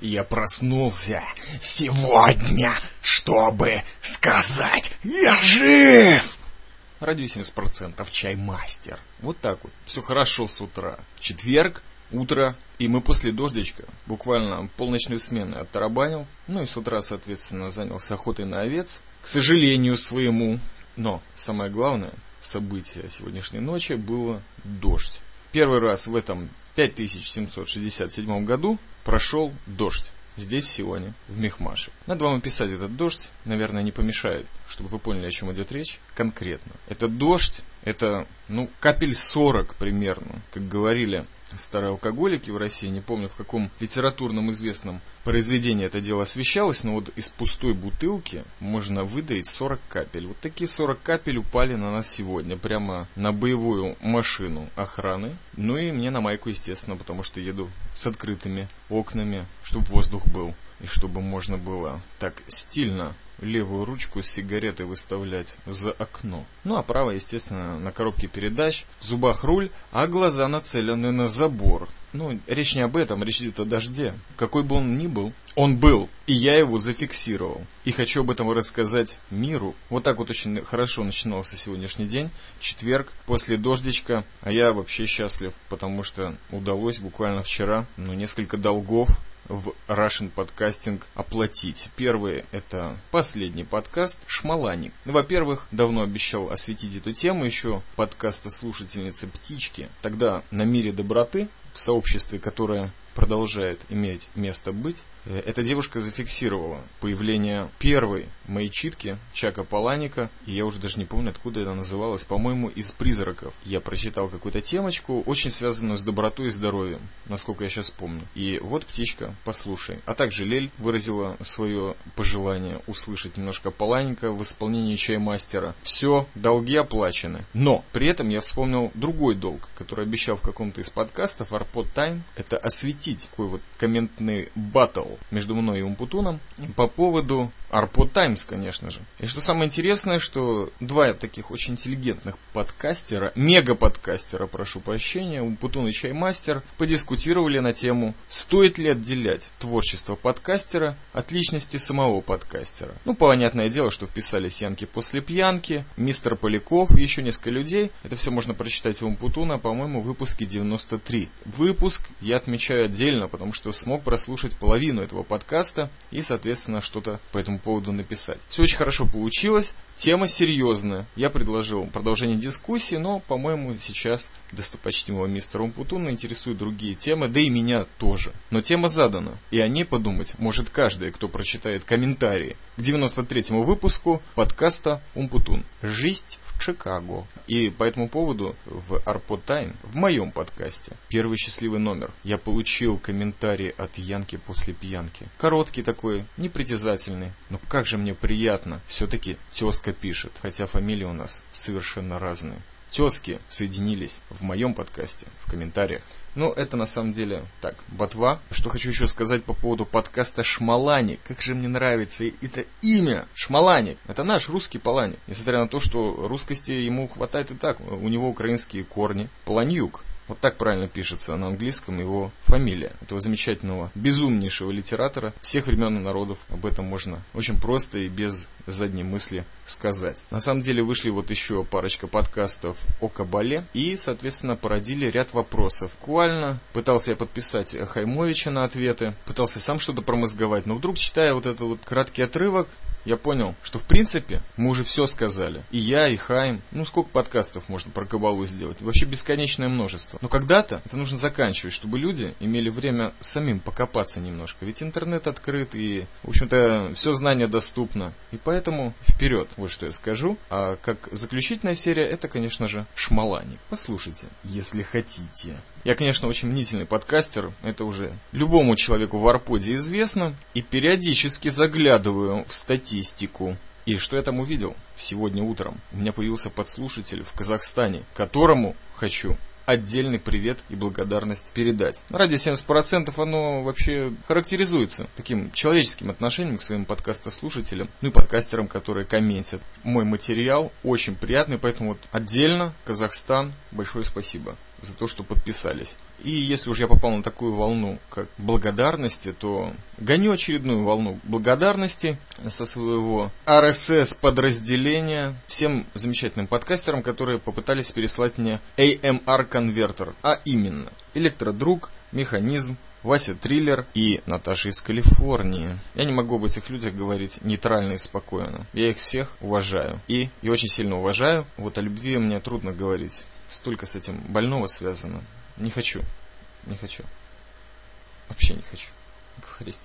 Я проснулся сегодня, чтобы сказать «Я жив!» Радио 70%, чаймастер. Вот так вот. Все хорошо с утра. Четверг, утро, и мы после дождичка буквально полночную смену оттарабанил. Ну и с утра, соответственно, занялся охотой на овец. К сожалению своему. Но самое главное событие сегодняшней ночи было дождь. Первый раз в этом 5767 году прошел дождь. Здесь, в Сионе, в Мехмаше. Надо вам описать этот дождь, наверное, не помешает, чтобы вы поняли, о чем идет речь конкретно. Этот дождь, это, ну, капель 40 примерно, как говорили старые алкоголики в России, не помню в каком литературном известном произведении это дело освещалось, но вот из пустой бутылки можно выдавить 40 капель. Вот такие 40 капель упали на нас сегодня, прямо на боевую машину охраны. Ну и мне на майку, естественно, потому что еду с открытыми окнами, чтобы воздух был. И чтобы можно было так стильно левую ручку с сигаретой выставлять за окно. Ну а правая, естественно, на коробке передач, в зубах руль, а глаза нацелены на забор. Ну, речь не об этом, речь идет о дожде. Какой бы он ни был, он был, и я его зафиксировал. И хочу об этом рассказать миру. Вот так вот очень хорошо начинался сегодняшний день, четверг, после дождичка, а я вообще счастлив, потому что удалось буквально вчера, ну, несколько долгов в Russian Podcasting оплатить. Первый это последний подкаст «Шмаланик». Ну, во-первых, давно обещал осветить эту тему еще подкаста слушательницы «Птички». Тогда на мире доброты в сообществе, которое продолжает иметь место быть, э, эта девушка зафиксировала появление первой моей читки Чака Паланика, и я уже даже не помню, откуда это называлось, по-моему, из «Призраков». Я прочитал какую-то темочку, очень связанную с добротой и здоровьем, насколько я сейчас помню. И вот птичка, послушай. А также Лель выразила свое пожелание услышать немножко Паланика в исполнении чаймастера. Все, долги оплачены. Но при этом я вспомнил другой долг, который обещал в каком-то из подкастов, Арпод Тайм, это осветить осветить такой вот комментный батл между мной и Умпутуном по поводу Арпо Таймс, конечно же. И что самое интересное, что два таких очень интеллигентных подкастера, мега-подкастера, прошу прощения, Умпутун и Чаймастер, подискутировали на тему, стоит ли отделять творчество подкастера от личности самого подкастера. Ну, понятное дело, что вписались Янки после пьянки, мистер Поляков и еще несколько людей. Это все можно прочитать в Умпутуна, по-моему, в выпуске 93. Выпуск я отмечаю отдельно, потому что смог прослушать половину этого подкаста и, соответственно, что-то по этому поводу написать. Все очень хорошо получилось, тема серьезная. Я предложил продолжение дискуссии, но, по-моему, сейчас достопочтимого мистера Умпутуна интересуют другие темы, да и меня тоже. Но тема задана, и о ней подумать может каждый, кто прочитает комментарии к 93-му выпуску подкаста Умпутун. Жизнь в Чикаго. И по этому поводу в Арпо Тайм, в моем подкасте, первый счастливый номер, я получил получил комментарий от Янки после пьянки. Короткий такой, непритязательный. Но как же мне приятно. Все-таки тезка пишет, хотя фамилии у нас совершенно разные. Тески соединились в моем подкасте, в комментариях. Ну, это на самом деле так, ботва. Что хочу еще сказать по поводу подкаста Шмаланик. Как же мне нравится это имя Шмаланик. Это наш русский Паланик. Несмотря на то, что русскости ему хватает и так. У него украинские корни. Паланюк. Вот так правильно пишется на английском его фамилия. Этого замечательного, безумнейшего литератора всех времен и народов. Об этом можно очень просто и без задней мысли сказать. На самом деле вышли вот еще парочка подкастов о Кабале и, соответственно, породили ряд вопросов. Буквально пытался я подписать Хаймовича на ответы, пытался сам что-то промозговать, но вдруг, читая вот этот вот краткий отрывок, я понял, что в принципе мы уже все сказали. И я, и Хайм. Ну, сколько подкастов можно про Кабалу сделать? Вообще бесконечное множество. Но когда-то это нужно заканчивать, чтобы люди имели время самим покопаться немножко. Ведь интернет открыт и, в общем-то, все знание доступно. И поэтому вперед, вот что я скажу. А как заключительная серия, это, конечно же, Шмаланик. Послушайте, если хотите. Я, конечно, очень мнительный подкастер, это уже любому человеку в Арподе известно, и периодически заглядываю в статистику. И что я там увидел? Сегодня утром у меня появился подслушатель в Казахстане, которому хочу отдельный привет и благодарность передать. Ради 70% оно вообще характеризуется таким человеческим отношением к своим подкастослушателям, ну и подкастерам, которые комментят. Мой материал очень приятный, поэтому вот отдельно Казахстан, большое спасибо. За то, что подписались. И если уж я попал на такую волну, как благодарности, то гоню очередную волну благодарности со своего RSS подразделения всем замечательным подкастерам, которые попытались переслать мне AMR конвертер, а именно Электродруг, Механизм, Вася Триллер и Наташа из Калифорнии. Я не могу об этих людях говорить нейтрально и спокойно. Я их всех уважаю. И, и очень сильно уважаю. Вот о любви мне трудно говорить. Столько с этим больного связано. Не хочу. Не хочу. Вообще не хочу говорить.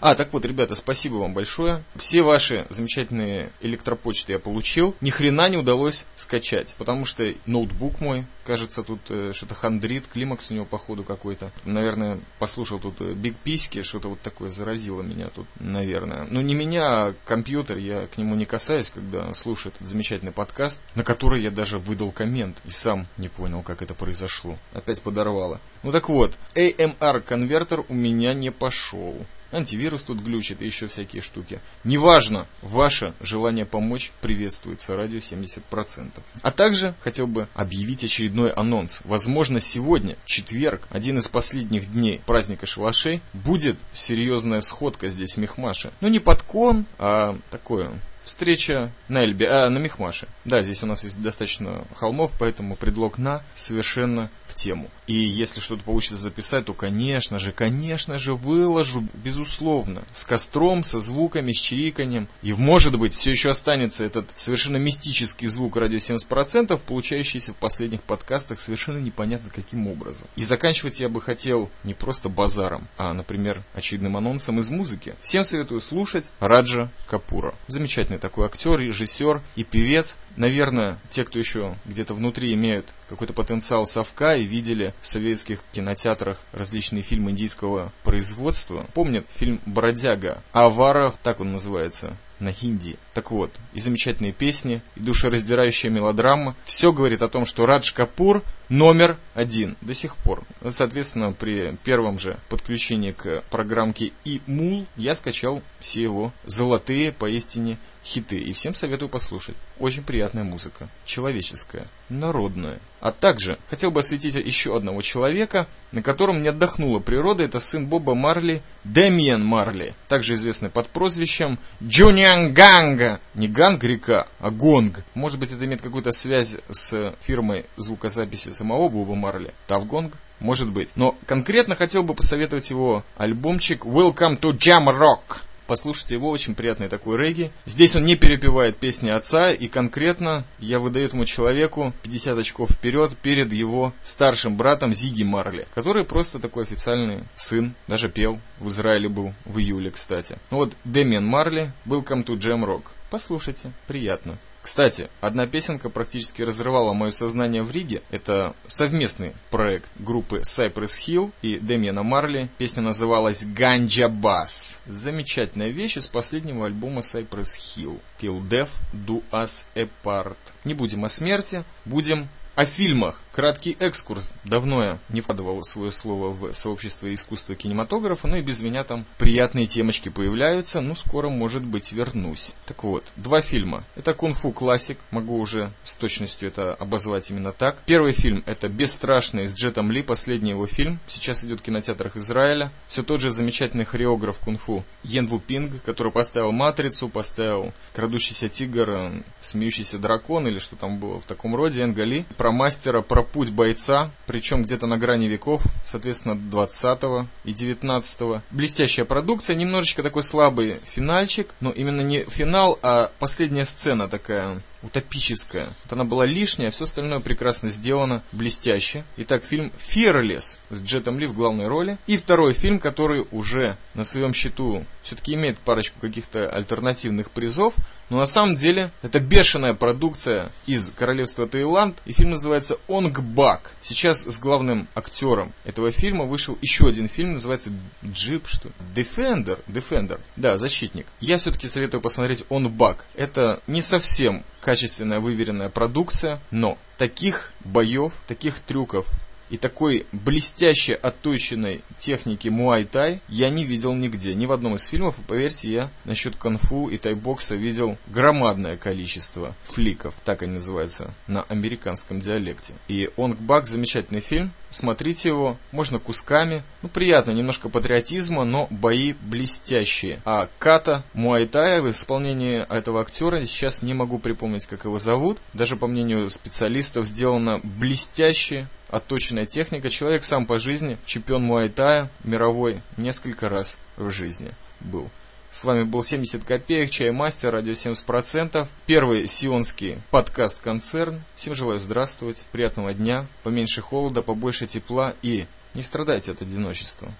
А, так вот, ребята, спасибо вам большое. Все ваши замечательные электропочты я получил. Ни хрена не удалось скачать, потому что ноутбук мой, кажется, тут э, что-то хандрит, климакс у него походу какой-то. Наверное, послушал тут э, Биг Письки, что-то вот такое заразило меня тут, наверное. Ну, не меня, а компьютер, я к нему не касаюсь, когда слушаю этот замечательный подкаст, на который я даже выдал коммент и сам не понял, как это произошло. Опять подорвало. Ну так вот, AMR конвертер у меня не пошел антивирус тут глючит и еще всякие штуки. Неважно, ваше желание помочь приветствуется радио 70%. А также хотел бы объявить очередной анонс. Возможно, сегодня, четверг, один из последних дней праздника шалашей, будет серьезная сходка здесь в Мехмаше. Ну не под кон, а такое Встреча на Эльбе, а, на Мехмаше. Да, здесь у нас есть достаточно холмов, поэтому предлог на совершенно в тему. И если что-то получится записать, то, конечно же, конечно же, выложу, безусловно, с костром, со звуками, с чириканием. И, может быть, все еще останется этот совершенно мистический звук радио 70%, получающийся в последних подкастах совершенно непонятно каким образом. И заканчивать я бы хотел не просто базаром, а, например, очередным анонсом из музыки. Всем советую слушать Раджа Капура. Замечательно замечательный такой актер, режиссер и певец. Наверное, те, кто еще где-то внутри имеют какой-то потенциал совка и видели в советских кинотеатрах различные фильмы индийского производства, помнят фильм «Бродяга». Авара, так он называется, на хинди. Так вот, и замечательные песни, и душераздирающая мелодрама. Все говорит о том, что Радж Капур номер один до сих пор. Соответственно, при первом же подключении к программке eMule я скачал все его золотые поистине хиты. И всем советую послушать. Очень приятная музыка. Человеческая. Народная. А также хотел бы осветить еще одного человека, на котором не отдохнула природа. Это сын Боба Марли, Дэмиен Марли. Также известный под прозвищем Junior Gong. Не Ганг река, а Гонг. Может быть это имеет какую-то связь с фирмой звукозаписи самого Боба Марли. Tuff Gong? Может быть. Но конкретно хотел бы посоветовать его альбомчик Welcome to Jamrock. Послушайте его, очень приятный такой регги. Здесь он не перепевает песни отца, и конкретно я выдаю этому человеку 50 очков вперед перед его старшим братом Зиги Марли, который просто такой официальный сын, даже пел, в Израиле был в июле, кстати. Ну вот Дэмиан Марли, Welcome to Jam Rock. Послушайте, приятно. Кстати, одна песенка практически разрывала мое сознание в Риге. Это совместный проект группы Cypress Hill и Демьяна Марли. Песня называлась «Ганджа Бас». Замечательная вещь из последнего альбома Cypress Hill. «Till Death Do Us Apart». Не будем о смерти, будем о фильмах. Краткий экскурс. Давно я не вкладывал свое слово в сообщество искусства кинематографа, но и без меня там приятные темочки появляются. Ну, скоро, может быть, вернусь. Так вот, два фильма. Это кунг-фу классик. Могу уже с точностью это обозвать именно так. Первый фильм это «Бесстрашный» с Джетом Ли, последний его фильм. Сейчас идет в кинотеатрах Израиля. Все тот же замечательный хореограф кунг-фу Йен Ву Пинг, который поставил «Матрицу», поставил «Крадущийся тигр», «Смеющийся дракон» или что там было в таком роде, Энгали про мастера, про путь бойца, причем где-то на грани веков, соответственно, 20 и 19 -го. Блестящая продукция, немножечко такой слабый финальчик, но именно не финал, а последняя сцена такая утопическая. Вот она была лишняя, все остальное прекрасно сделано, блестяще. Итак, фильм «Fearless» с Джетом Ли в главной роли. И второй фильм, который уже на своем счету все-таки имеет парочку каких-то альтернативных призов, но на самом деле это бешеная продукция из королевства Таиланд, и фильм называется «Онг Бак». Сейчас с главным актером этого фильма вышел еще один фильм, называется «Джип», что «Defender», «Defender», да, «Защитник». Я все-таки советую посмотреть «Он Бак». Это не совсем качественная, выверенная продукция, но таких боев, таких трюков И такой блестяще отточенной техники муай-тай я не видел нигде, ни в одном из фильмов. И поверьте, я насчет конфу и тайбокса видел громадное количество фликов, так они называются на американском диалекте. И «Онг Бак» замечательный фильм, смотрите его, можно кусками. Ну, приятно, немножко патриотизма, но бои блестящие. А ката муай-тая в исполнении этого актера, сейчас не могу припомнить, как его зовут, даже по мнению специалистов сделана блестяще, отточенная техника. Человек сам по жизни, чемпион Муайтая, мировой, несколько раз в жизни был. С вами был 70 копеек, Чаймастер, радио 70%. Первый сионский подкаст-концерн. Всем желаю здравствовать, приятного дня, поменьше холода, побольше тепла и не страдайте от одиночества.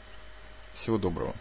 Всего доброго.